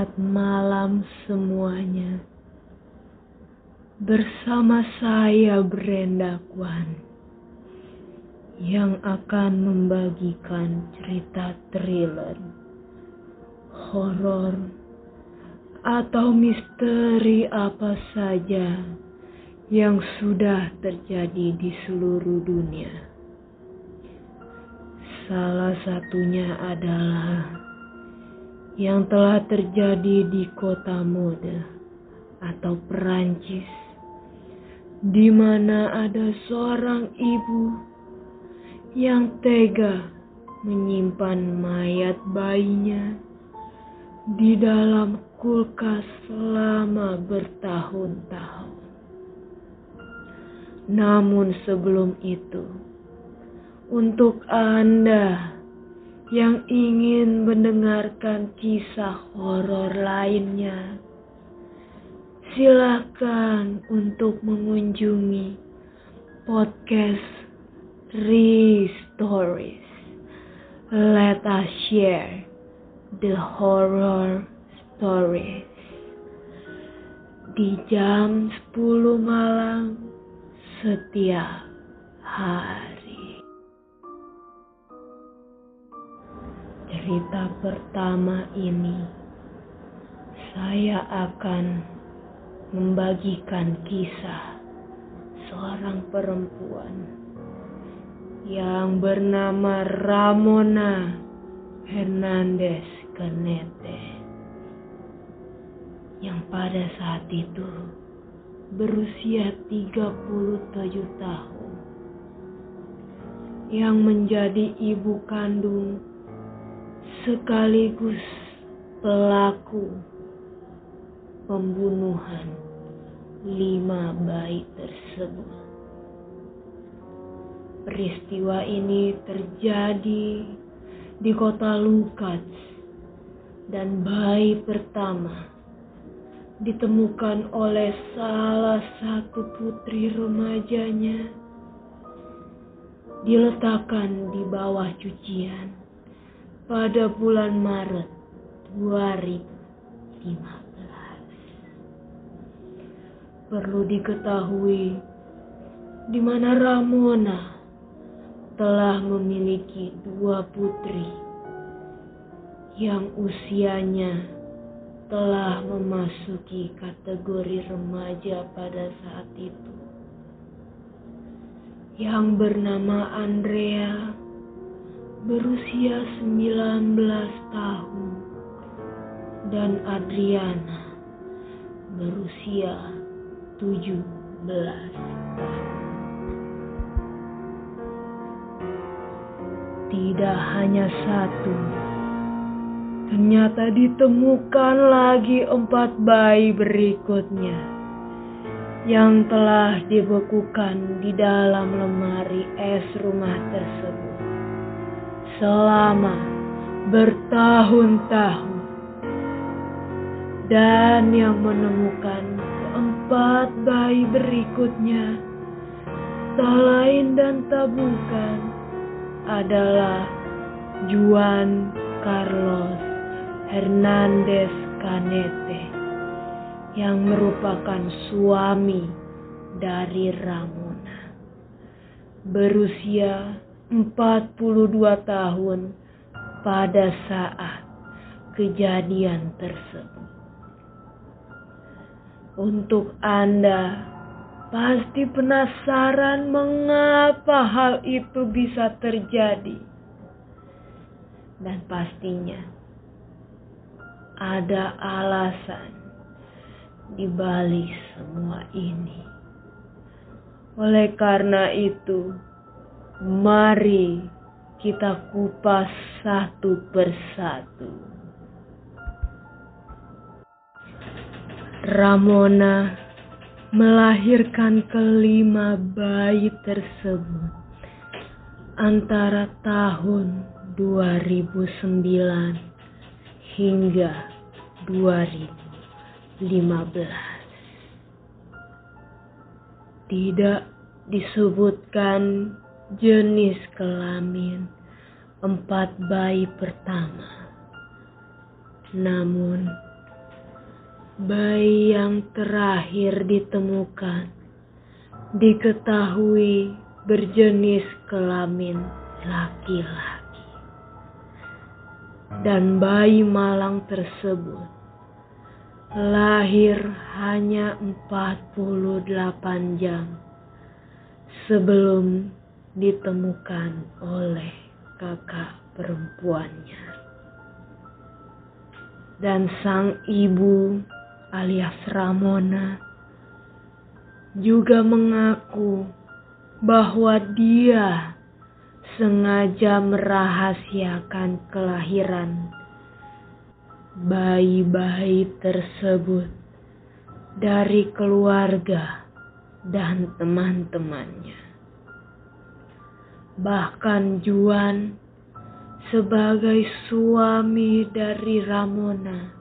Selamat malam semuanya. Bersama saya Brenda Kwan yang akan membagikan cerita thriller, horor, atau misteri apa saja yang sudah terjadi di seluruh dunia. Salah satunya adalah yang telah terjadi di kota mode atau Perancis, di mana ada seorang ibu yang tega menyimpan mayat bayinya di dalam kulkas selama bertahun-tahun. Namun sebelum itu, untuk Anda yang ingin mendengarkan kisah horor lainnya, silakan untuk mengunjungi podcast Stories. Let us share the horror stories. Di jam 10 malam setiap hari. Cerita pertama ini, saya akan membagikan kisah seorang perempuan yang bernama Ramona Hernandez Canete yang pada saat itu berusia 37 tahun yang menjadi ibu kandung sekaligus pelaku pembunuhan lima bayi tersebut. Peristiwa ini terjadi di kota Lukas dan bayi pertama ditemukan oleh salah satu putri remajanya diletakkan di bawah cucian pada bulan Maret 2015. Perlu diketahui di mana Ramona telah memiliki dua putri yang usianya telah memasuki kategori remaja pada saat itu. Yang bernama Andrea berusia 19 tahun. Dan Adriana berusia 17 tahun. Tidak hanya satu, ternyata ditemukan lagi empat bayi berikutnya yang telah dibekukan di dalam lemari es rumah tersebut selama bertahun-tahun. Dan yang menemukan keempat bayi berikutnya tak lain dan tak bukan adalah Juan Carlos Hernandez Canete yang merupakan suami dari Ramona. Berusia 42 tahun pada saat kejadian tersebut. Untuk Anda pasti penasaran mengapa hal itu bisa terjadi. Dan pastinya ada alasan di balik semua ini. Oleh karena itu, Mari kita kupas satu persatu. Ramona melahirkan kelima bayi tersebut antara tahun 2009 hingga 2015. Tidak disebutkan jenis kelamin empat bayi pertama. Namun bayi yang terakhir ditemukan diketahui berjenis kelamin laki-laki. Dan bayi malang tersebut lahir hanya 48 jam sebelum ditemukan oleh kakak perempuannya. Dan sang ibu alias Ramona juga mengaku bahwa dia sengaja merahasiakan kelahiran bayi-bayi tersebut dari keluarga dan teman-temannya. Bahkan Juan sebagai suami dari Ramona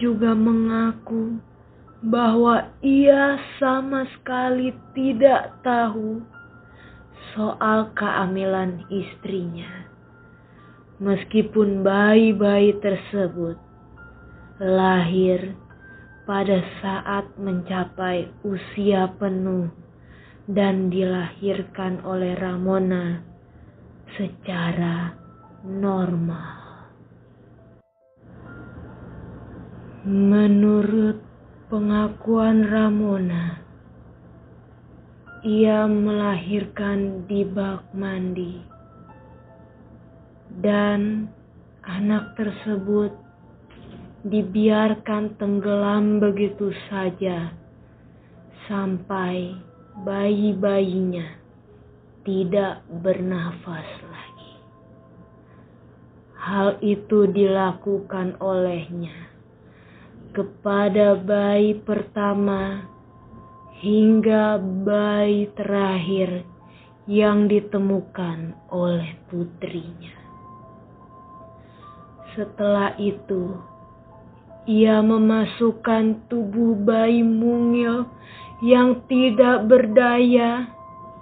juga mengaku bahwa ia sama sekali tidak tahu soal kehamilan istrinya. Meskipun bayi-bayi tersebut lahir pada saat mencapai usia penuh dan dilahirkan oleh Ramona secara normal. Menurut pengakuan Ramona, ia melahirkan di bak mandi dan anak tersebut dibiarkan tenggelam begitu saja sampai bayi-bayinya tidak bernafas lagi. Hal itu dilakukan olehnya kepada bayi pertama hingga bayi terakhir yang ditemukan oleh putrinya. Setelah itu, ia memasukkan tubuh bayi mungil yang tidak berdaya,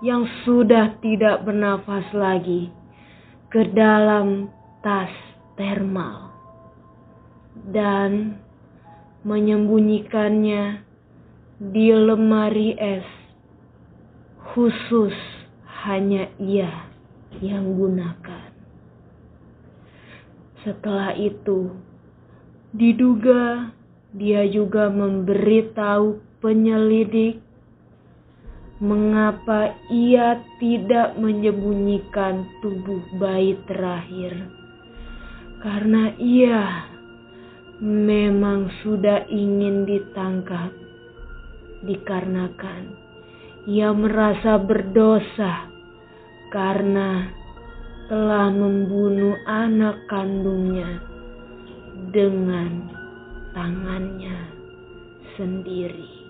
yang sudah tidak bernafas lagi, ke dalam tas termal dan menyembunyikannya di lemari es. Khusus hanya ia yang gunakan. Setelah itu, diduga dia juga memberitahu penyelidik mengapa ia tidak menyembunyikan tubuh bayi terakhir. Karena ia memang sudah ingin ditangkap dikarenakan ia merasa berdosa karena telah membunuh anak kandungnya dengan tangannya sendiri.